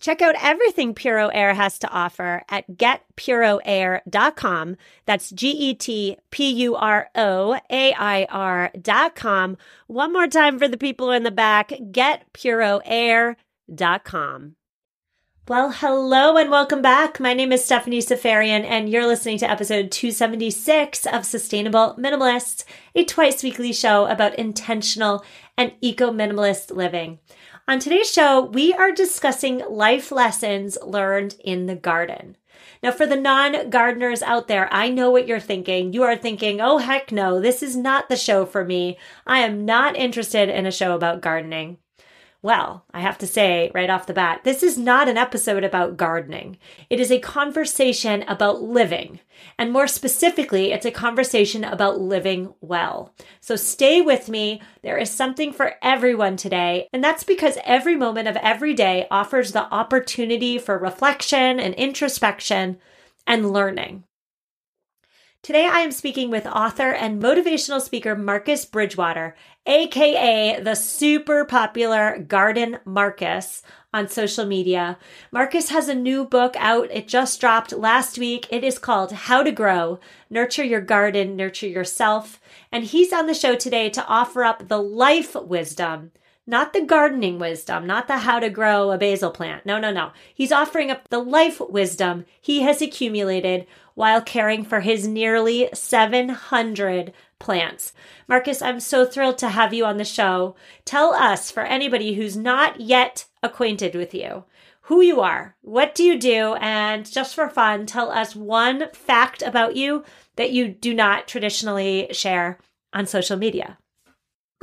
Check out everything Puro Air has to offer at getpuroair.com. That's G E T P U R O A I R.com. One more time for the people in the back getpuroair.com. Well, hello and welcome back. My name is Stephanie Seferian, and you're listening to episode 276 of Sustainable Minimalists, a twice weekly show about intentional and eco minimalist living. On today's show, we are discussing life lessons learned in the garden. Now, for the non gardeners out there, I know what you're thinking. You are thinking, oh, heck no, this is not the show for me. I am not interested in a show about gardening. Well, I have to say right off the bat, this is not an episode about gardening. It is a conversation about living. And more specifically, it's a conversation about living well. So stay with me. There is something for everyone today. And that's because every moment of every day offers the opportunity for reflection and introspection and learning. Today, I am speaking with author and motivational speaker Marcus Bridgewater, aka the super popular Garden Marcus on social media. Marcus has a new book out. It just dropped last week. It is called How to Grow Nurture Your Garden, Nurture Yourself. And he's on the show today to offer up the life wisdom not the gardening wisdom, not the how to grow a basil plant. No, no, no. He's offering up the life wisdom he has accumulated while caring for his nearly 700 plants. Marcus, I'm so thrilled to have you on the show. Tell us, for anybody who's not yet acquainted with you, who you are, what do you do, and just for fun, tell us one fact about you that you do not traditionally share on social media.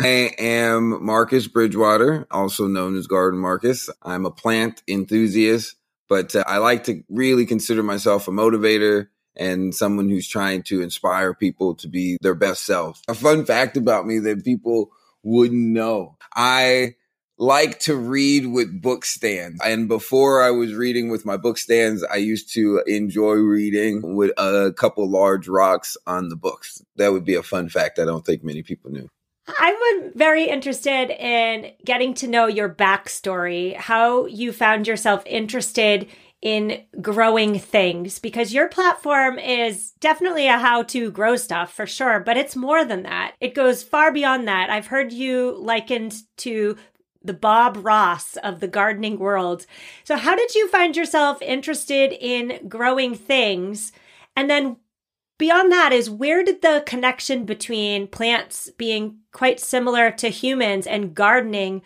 I am Marcus Bridgewater, also known as Garden Marcus. I'm a plant enthusiast, but uh, I like to really consider myself a motivator and someone who's trying to inspire people to be their best selves. A fun fact about me that people wouldn't know. I like to read with book stands. And before I was reading with my book stands, I used to enjoy reading with a couple large rocks on the books. That would be a fun fact I don't think many people knew. I'm very interested in getting to know your backstory, how you found yourself interested in growing things because your platform is definitely a how to grow stuff for sure, but it's more than that. It goes far beyond that. I've heard you likened to the Bob Ross of the gardening world. So, how did you find yourself interested in growing things? And then beyond that is where did the connection between plants being quite similar to humans and gardening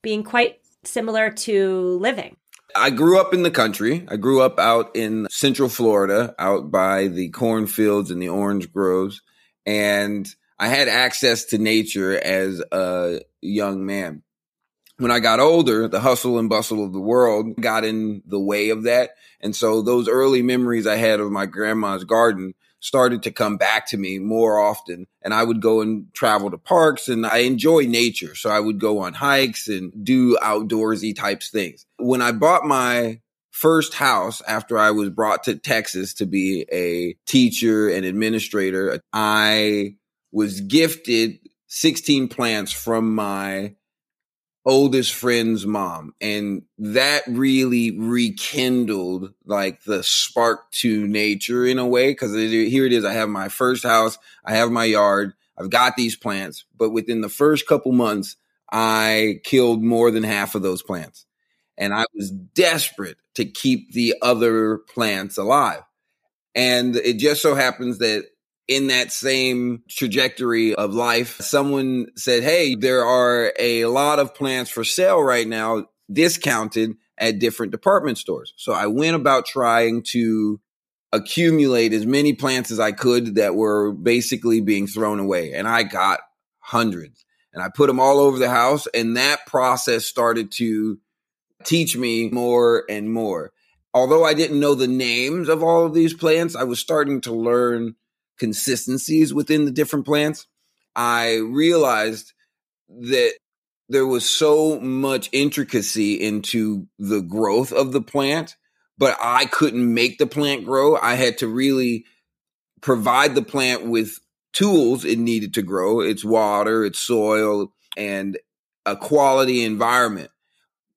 being quite similar to living? I grew up in the country. I grew up out in central Florida, out by the cornfields and the orange groves. And I had access to nature as a young man. When I got older, the hustle and bustle of the world got in the way of that. And so those early memories I had of my grandma's garden started to come back to me more often. And I would go and travel to parks and I enjoy nature. So I would go on hikes and do outdoorsy types things. When I bought my first house after I was brought to Texas to be a teacher and administrator, I was gifted 16 plants from my oldest friend's mom and that really rekindled like the spark to nature in a way because here it is i have my first house i have my yard i've got these plants but within the first couple months i killed more than half of those plants and i was desperate to keep the other plants alive and it just so happens that in that same trajectory of life, someone said, Hey, there are a lot of plants for sale right now. discounted at different department stores. So I went about trying to accumulate as many plants as I could that were basically being thrown away. And I got hundreds and I put them all over the house. And that process started to teach me more and more. Although I didn't know the names of all of these plants, I was starting to learn consistencies within the different plants. I realized that there was so much intricacy into the growth of the plant but I couldn't make the plant grow. I had to really provide the plant with tools it needed to grow its water, its soil, and a quality environment.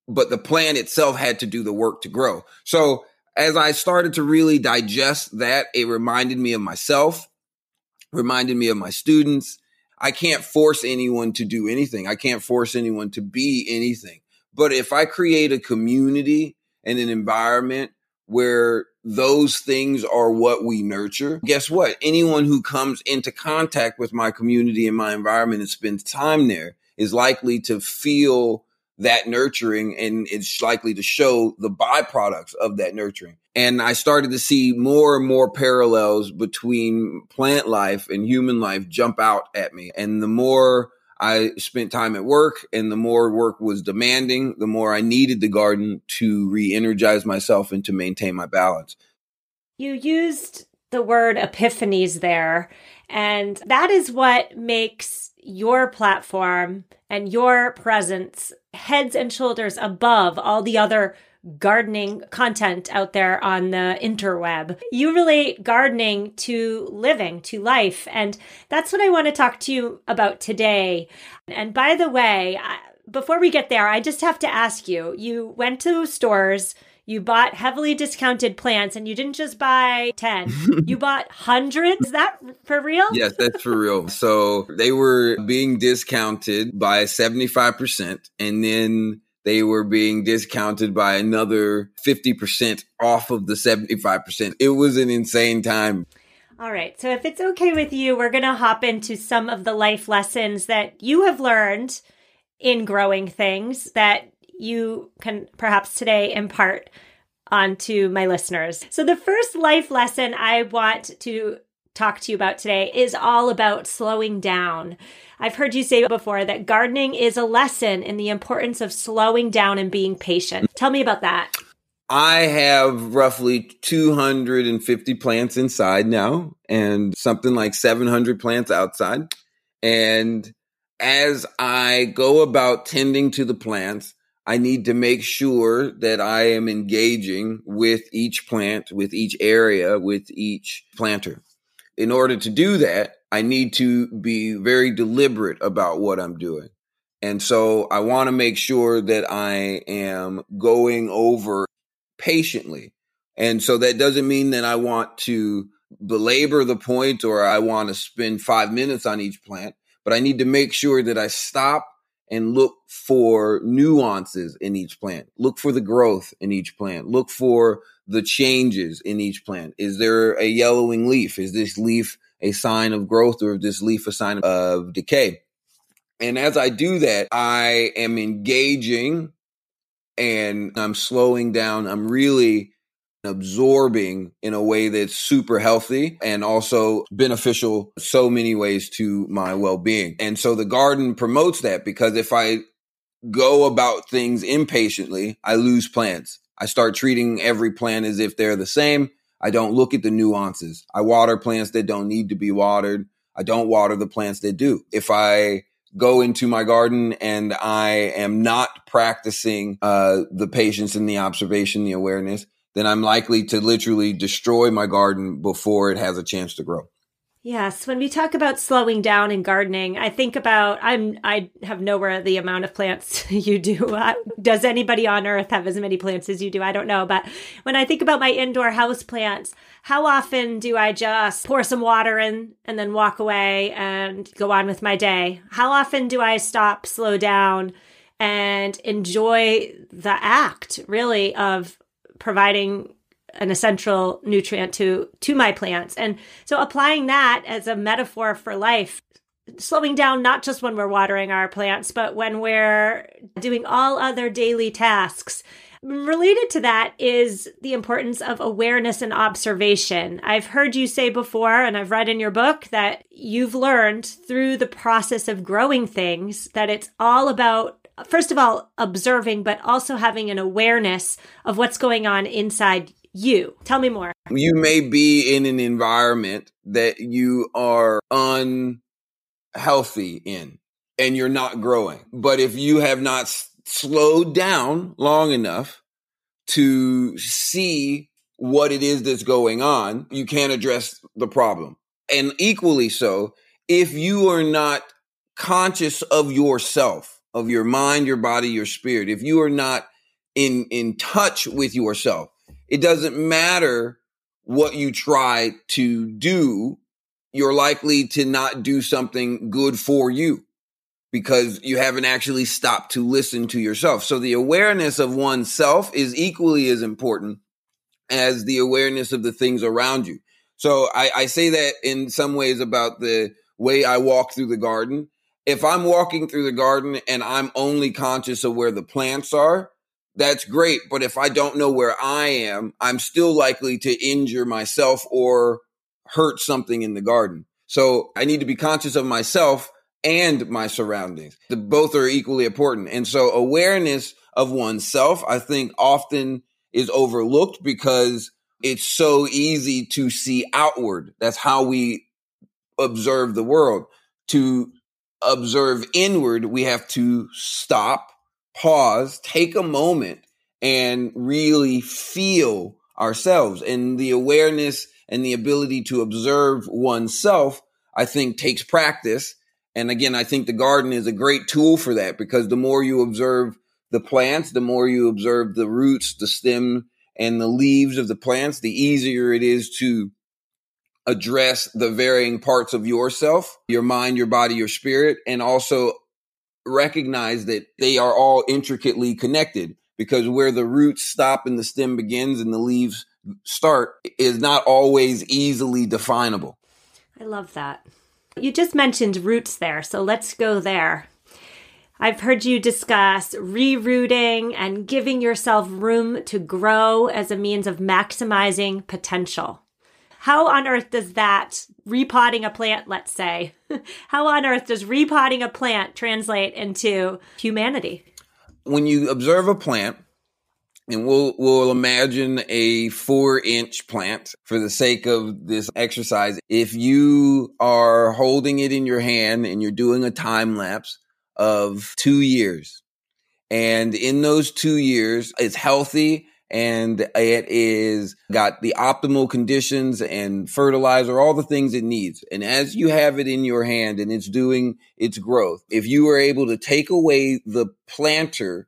But the plant itself had to do the work to grow. So as I started to really digest that, it reminded me of myself, reminded me of my students. I can't force anyone to do anything. I can't force anyone to be anything. But if I create a community and an environment where those things are what we nurture, guess what? Anyone who comes into contact with my community and my environment and spends time there is likely to feel that nurturing and it's likely to show the byproducts of that nurturing. And I started to see more and more parallels between plant life and human life jump out at me. And the more I spent time at work and the more work was demanding, the more I needed the garden to re energize myself and to maintain my balance. You used the word epiphanies there, and that is what makes your platform and your presence heads and shoulders above all the other gardening content out there on the interweb. You relate gardening to living, to life. And that's what I want to talk to you about today. And by the way, before we get there, I just have to ask you you went to stores. You bought heavily discounted plants and you didn't just buy 10. you bought hundreds. Is that for real? Yes, that's for real. So they were being discounted by 75%. And then they were being discounted by another 50% off of the 75%. It was an insane time. All right. So, if it's okay with you, we're going to hop into some of the life lessons that you have learned in growing things that you can perhaps today impart onto my listeners. So, the first life lesson I want to talk to you about today is all about slowing down. I've heard you say before that gardening is a lesson in the importance of slowing down and being patient. Tell me about that. I have roughly 250 plants inside now and something like 700 plants outside. And as I go about tending to the plants, I need to make sure that I am engaging with each plant, with each area, with each planter in order to do that, I need to be very deliberate about what I'm doing. And so I want to make sure that I am going over patiently. And so that doesn't mean that I want to belabor the point or I want to spend five minutes on each plant, but I need to make sure that I stop and look for nuances in each plant. Look for the growth in each plant. Look for the changes in each plant. Is there a yellowing leaf? Is this leaf a sign of growth or is this leaf a sign of decay? And as I do that, I am engaging and I'm slowing down. I'm really absorbing in a way that's super healthy and also beneficial so many ways to my well-being. And so the garden promotes that because if I go about things impatiently, I lose plants. I start treating every plant as if they're the same. I don't look at the nuances. I water plants that don't need to be watered. I don't water the plants that do. If I go into my garden and I am not practicing uh, the patience and the observation, the awareness, then I'm likely to literally destroy my garden before it has a chance to grow. Yes, when we talk about slowing down in gardening, I think about I'm I have nowhere the amount of plants you do. Does anybody on earth have as many plants as you do? I don't know, but when I think about my indoor house plants, how often do I just pour some water in and then walk away and go on with my day? How often do I stop, slow down and enjoy the act really of providing an essential nutrient to to my plants and so applying that as a metaphor for life slowing down not just when we're watering our plants, but when we're doing all other daily tasks. Related to that is the importance of awareness and observation. I've heard you say before, and I've read in your book that you've learned through the process of growing things that it's all about, first of all, observing, but also having an awareness of what's going on inside you. Tell me more. You may be in an environment that you are unhealthy in and you're not growing. But if you have not s- slowed down long enough to see what it is that's going on, you can't address the problem. And equally so, if you are not conscious of yourself, of your mind, your body, your spirit, if you are not in in touch with yourself, it doesn't matter what you try to do, you're likely to not do something good for you because you haven't actually stopped to listen to yourself. So the awareness of oneself is equally as important as the awareness of the things around you. So I, I say that in some ways about the way I walk through the garden. If I'm walking through the garden and I'm only conscious of where the plants are, that's great. But if I don't know where I am, I'm still likely to injure myself or hurt something in the garden. So I need to be conscious of myself and my surroundings. The both are equally important. And so awareness of oneself, I think often is overlooked because it's so easy to see outward. That's how we observe the world. To observe inward, we have to stop, pause, take a moment and really feel ourselves. And the awareness and the ability to observe oneself, I think takes practice. And again, I think the garden is a great tool for that because the more you observe the plants, the more you observe the roots, the stem, and the leaves of the plants, the easier it is to address the varying parts of yourself, your mind, your body, your spirit, and also recognize that they are all intricately connected because where the roots stop and the stem begins and the leaves start is not always easily definable. I love that. You just mentioned roots there, so let's go there. I've heard you discuss rerooting and giving yourself room to grow as a means of maximizing potential. How on earth does that repotting a plant, let's say, how on earth does repotting a plant translate into humanity? When you observe a plant, and we'll we'll imagine a four inch plant for the sake of this exercise. If you are holding it in your hand and you're doing a time lapse of two years, and in those two years, it's healthy and it is got the optimal conditions and fertilizer, all the things it needs. And as you have it in your hand and it's doing its growth, if you are able to take away the planter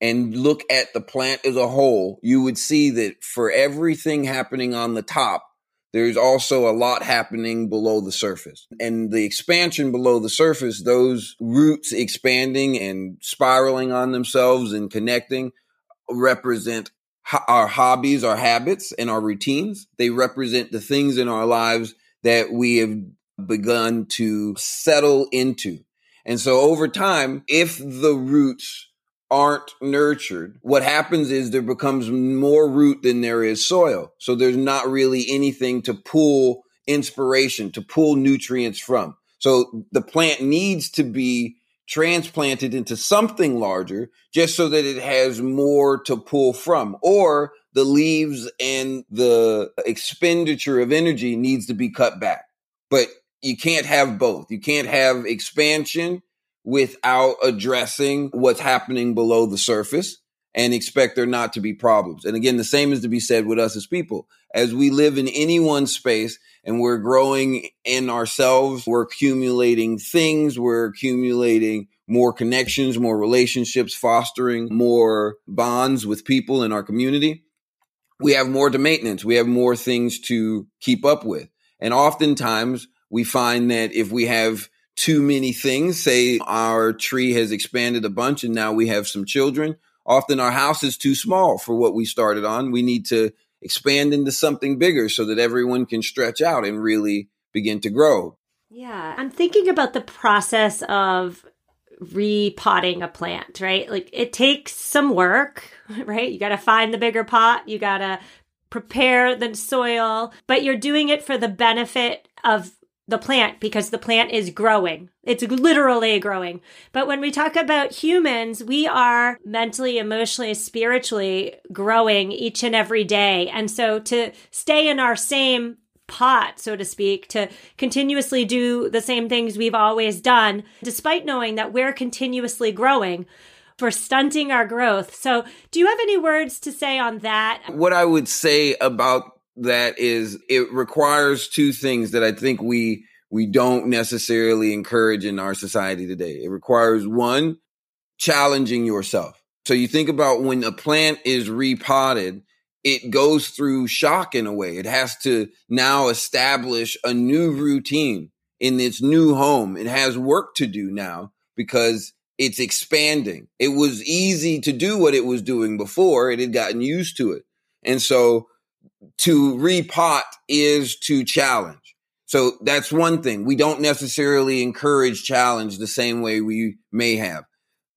and look at the plant as a whole, you would see that for everything happening on the top, there's also a lot happening below the surface. And the expansion below the surface, those roots expanding and spiraling on themselves and connecting represent our hobbies, our habits, and our routines. They represent the things in our lives that we have begun to settle into. And so over time, if the roots aren't nurtured, what happens is there becomes more root than there is soil. So there's not really anything to pull inspiration, to pull nutrients from. So the plant needs to be transplanted into something larger just so that it has more to pull from or the leaves and the expenditure of energy needs to be cut back. But you can't have both. You can't have expansion without addressing what's happening below the surface and expect there not to be problems. And again, the same is to be said with us as people. As we live in any one space and we're growing in ourselves, we're accumulating things, we're accumulating more connections, more relationships, fostering more bonds with people in our community. We have more to maintenance. We have more things to keep up with. And oftentimes we find that if we have too many things, say our tree has expanded a bunch and now we have some children, often our house is too small for what we started on. We need to expand into something bigger so that everyone can stretch out and really begin to grow. Yeah. I'm thinking about the process of repotting a plant, right? Like it takes some work, right? You got to find the bigger pot, you got to prepare the soil, but you're doing it for the benefit of the plant because the plant is growing. It's literally growing. But when we talk about humans, we are mentally, emotionally, spiritually growing each and every day. And so to stay in our same pot, so to speak, to continuously do the same things we've always done, despite knowing that we're continuously growing for stunting our growth. So, do you have any words to say on that? What I would say about that is it requires two things that I think we we don't necessarily encourage in our society today. It requires one challenging yourself. So you think about when a plant is repotted, it goes through shock in a way. It has to now establish a new routine in its new home. It has work to do now because it's expanding. It was easy to do what it was doing before. It had gotten used to it. And so to repot is to challenge. So that's one thing. We don't necessarily encourage challenge the same way we may have.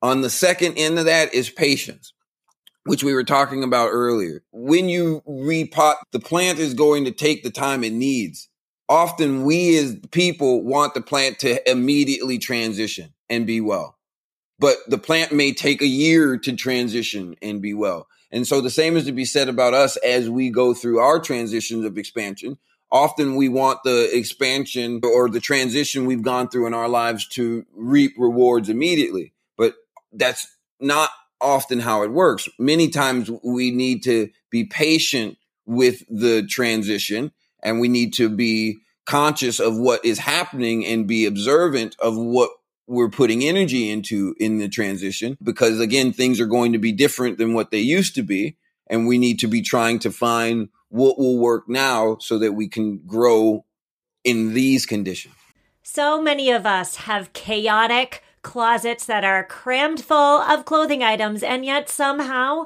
On the second end of that is patience, which we were talking about earlier. When you repot, the plant is going to take the time it needs. Often we as people want the plant to immediately transition and be well. But the plant may take a year to transition and be well. And so the same is to be said about us as we go through our transitions of expansion. Often we want the expansion or the transition we've gone through in our lives to reap rewards immediately. But that's not often how it works. Many times we need to be patient with the transition and we need to be conscious of what is happening and be observant of what we're putting energy into in the transition because again things are going to be different than what they used to be and we need to be trying to find what will work now so that we can grow in these conditions. So many of us have chaotic closets that are crammed full of clothing items and yet somehow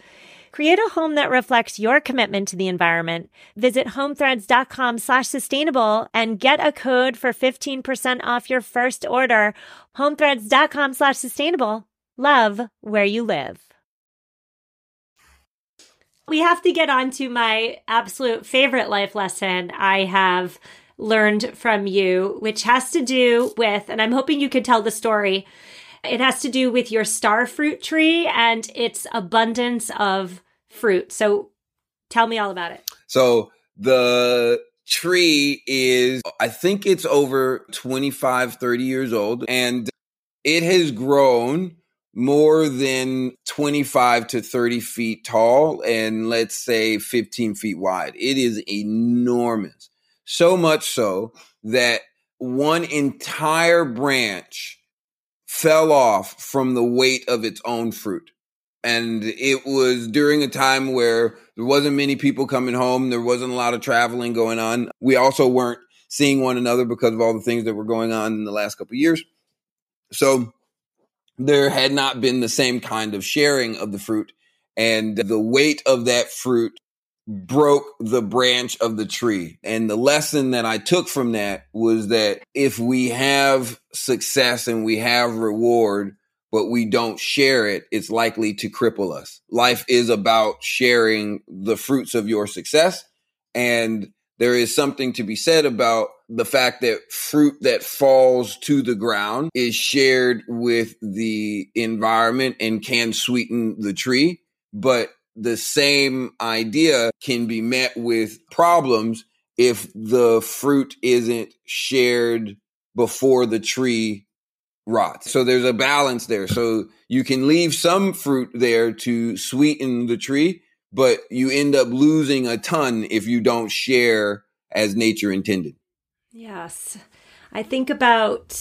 Create a home that reflects your commitment to the environment. Visit homethreads.com slash sustainable and get a code for 15% off your first order. Homethreads.com slash sustainable. Love where you live. We have to get on to my absolute favorite life lesson I have learned from you, which has to do with, and I'm hoping you could tell the story it has to do with your star fruit tree and its abundance of fruit. So tell me all about it. So the tree is, I think it's over 25, 30 years old, and it has grown more than 25 to 30 feet tall and let's say 15 feet wide. It is enormous. So much so that one entire branch fell off from the weight of its own fruit. And it was during a time where there wasn't many people coming home. There wasn't a lot of traveling going on. We also weren't seeing one another because of all the things that were going on in the last couple years. So there had not been the same kind of sharing of the fruit. And the weight of that fruit broke the branch of the tree. And the lesson that I took from that was that if we have success and we have reward, but we don't share it, it's likely to cripple us. Life is about sharing the fruits of your success. And there is something to be said about the fact that fruit that falls to the ground is shared with the environment and can sweeten the tree. But the same idea can be met with problems if the fruit isn't shared before the tree rots. So there's a balance there. So you can leave some fruit there to sweeten the tree, but you end up losing a ton if you don't share as nature intended. Yes. I think about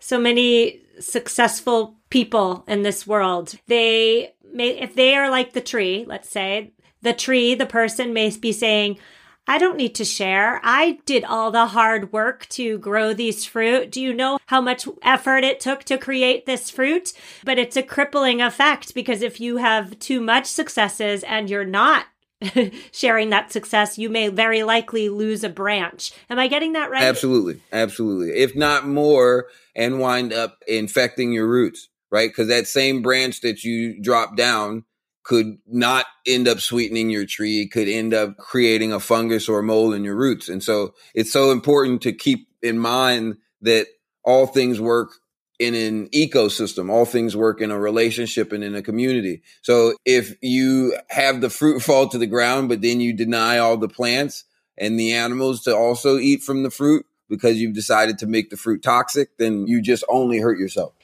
so many successful people in this world. They may, if they are like the tree, let's say, the tree, the person may be saying, I don't need to share. I did all the hard work to grow these fruit. Do you know how much effort it took to create this fruit? But it's a crippling effect because if you have too much successes and you're not sharing that success, you may very likely lose a branch. Am I getting that right? Absolutely. Absolutely. If not more, and wind up infecting your roots, right? Because that same branch that you drop down could not end up sweetening your tree, it could end up creating a fungus or a mold in your roots. And so it's so important to keep in mind that all things work in an ecosystem. All things work in a relationship and in a community. So if you have the fruit fall to the ground, but then you deny all the plants and the animals to also eat from the fruit because you've decided to make the fruit toxic, then you just only hurt yourself.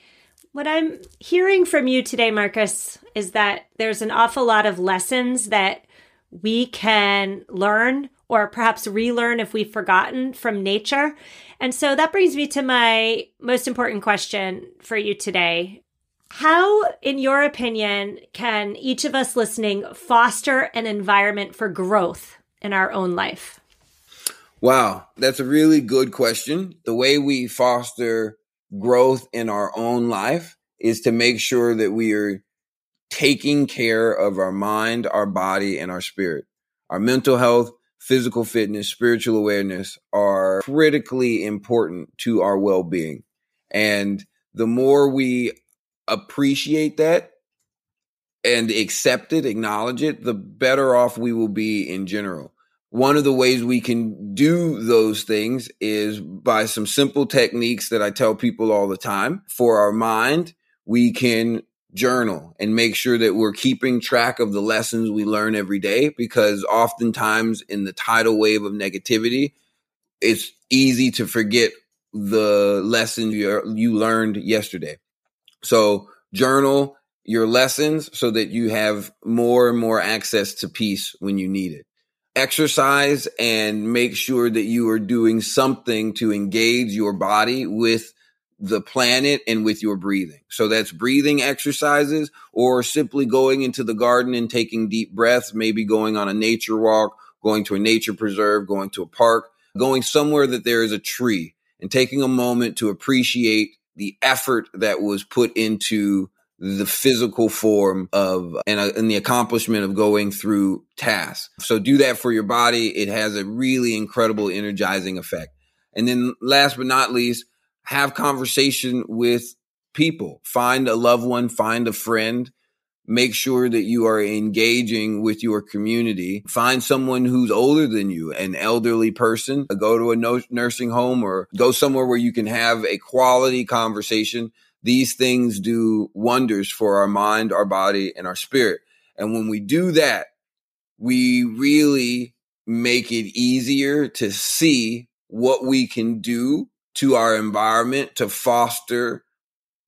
What I'm hearing from you today, Marcus, is that there's an awful lot of lessons that we can learn or perhaps relearn if we've forgotten from nature. And so that brings me to my most important question for you today. How, in your opinion, can each of us listening foster an environment for growth in our own life? Wow, that's a really good question. The way we foster growth in our own life is to make sure that we are taking care of our mind, our body, and our spirit. Our mental health, physical fitness, spiritual awareness are critically important to our well being. And the more we appreciate that and accept it, acknowledge it, the better off we will be in general. One of the ways we can do those things is by some simple techniques that I tell people all the time. For our mind, we can journal and make sure that we're keeping track of the lessons we learn every day because oftentimes in the tidal wave of negativity, it's easy to forget the lessons you learned yesterday. So journal your lessons so that you have more and more access to peace when you need it exercise and make sure that you are doing something to engage your body with the planet and with your breathing. So that's breathing exercises or simply going into the garden and taking deep breaths, maybe going on a nature walk, going to a nature preserve, going to a park, going somewhere that there is a tree and taking a moment to appreciate the effort that was put into the physical form of and, uh, and the accomplishment of going through tasks. So do that for your body. It has a really incredible energizing effect. And then last but not least, have conversation with people. Find a loved one, find a friend. Make sure that you are engaging with your community. Find someone who's older than you, an elderly person. Go to a nursing home or go somewhere where you can have a quality conversation these things do wonders for our mind, our body, and our spirit. And when we do that, we really make it easier to see what we can do to our environment to foster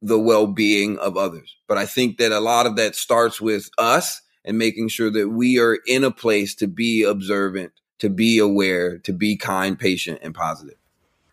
the well-being of others. But I think that a lot of that starts with us and making sure that we are in a place to be observant, to be aware, to be kind, patient, and positive.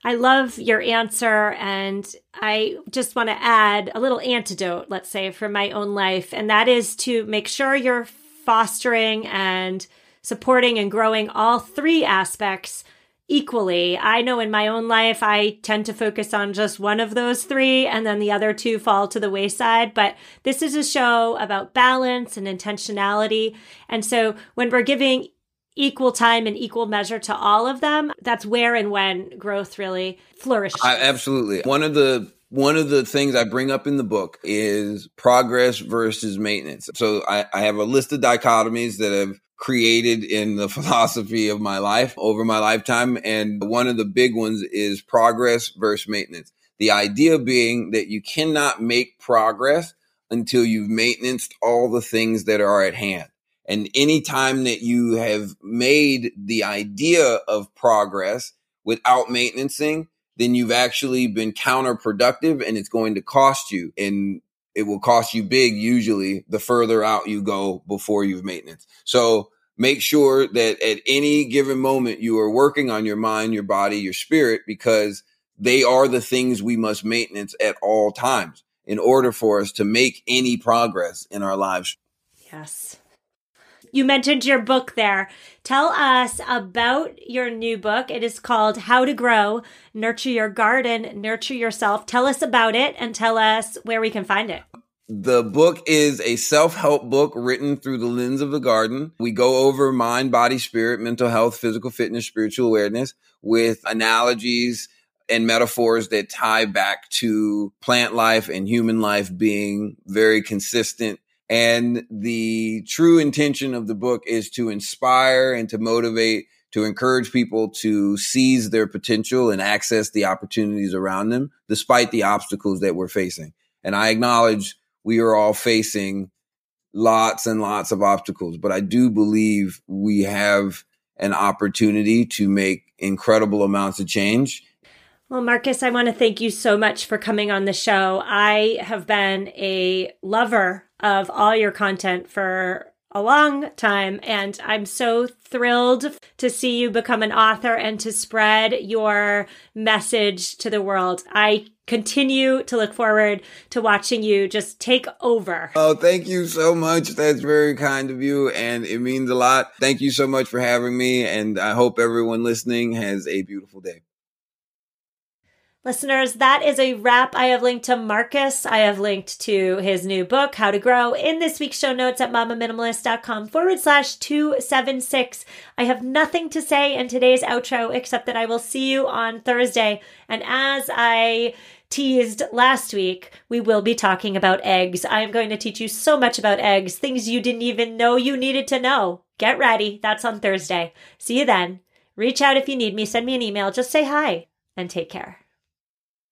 I love your answer. And I just want to add a little antidote, let's say, for my own life. And that is to make sure you're fostering and supporting and growing all three aspects equally. I know in my own life, I tend to focus on just one of those three and then the other two fall to the wayside. But this is a show about balance and intentionality. And so when we're giving equal time and equal measure to all of them, that's where and when growth really flourishes. I, absolutely. One of the one of the things I bring up in the book is progress versus maintenance. So I, I have a list of dichotomies that have created in the philosophy of my life over my lifetime. And one of the big ones is progress versus maintenance. The idea being that you cannot make progress until you've maintenanced all the things that are at hand. And anytime that you have made the idea of progress without maintaining, then you've actually been counterproductive and it's going to cost you. And it will cost you big usually the further out you go before you've maintenance. So make sure that at any given moment you are working on your mind, your body, your spirit, because they are the things we must maintenance at all times in order for us to make any progress in our lives. Yes. You mentioned your book there. Tell us about your new book. It is called How to Grow, Nurture Your Garden, Nurture Yourself. Tell us about it and tell us where we can find it. The book is a self help book written through the lens of the garden. We go over mind, body, spirit, mental health, physical fitness, spiritual awareness with analogies and metaphors that tie back to plant life and human life being very consistent and the true intention of the book is to inspire and to motivate, to encourage people to seize their potential and access the opportunities around them, despite the obstacles that we're facing. And I acknowledge we are all facing lots and lots of obstacles, but I do believe we have an opportunity to make incredible amounts of change. Well, Marcus, I want to thank you so much for coming on the show. I have been a lover of all your content for a long time. And I'm so thrilled to see you become an author and to spread your message to the world. I continue to look forward to watching you just take over. Oh, thank you so much. That's very kind of you. And it means a lot. Thank you so much for having me. And I hope everyone listening has a beautiful day. Listeners, that is a wrap. I have linked to Marcus. I have linked to his new book, How to Grow, in this week's show notes at mamaminimalist.com forward slash 276. I have nothing to say in today's outro except that I will see you on Thursday. And as I teased last week, we will be talking about eggs. I am going to teach you so much about eggs, things you didn't even know you needed to know. Get ready. That's on Thursday. See you then. Reach out if you need me. Send me an email. Just say hi and take care.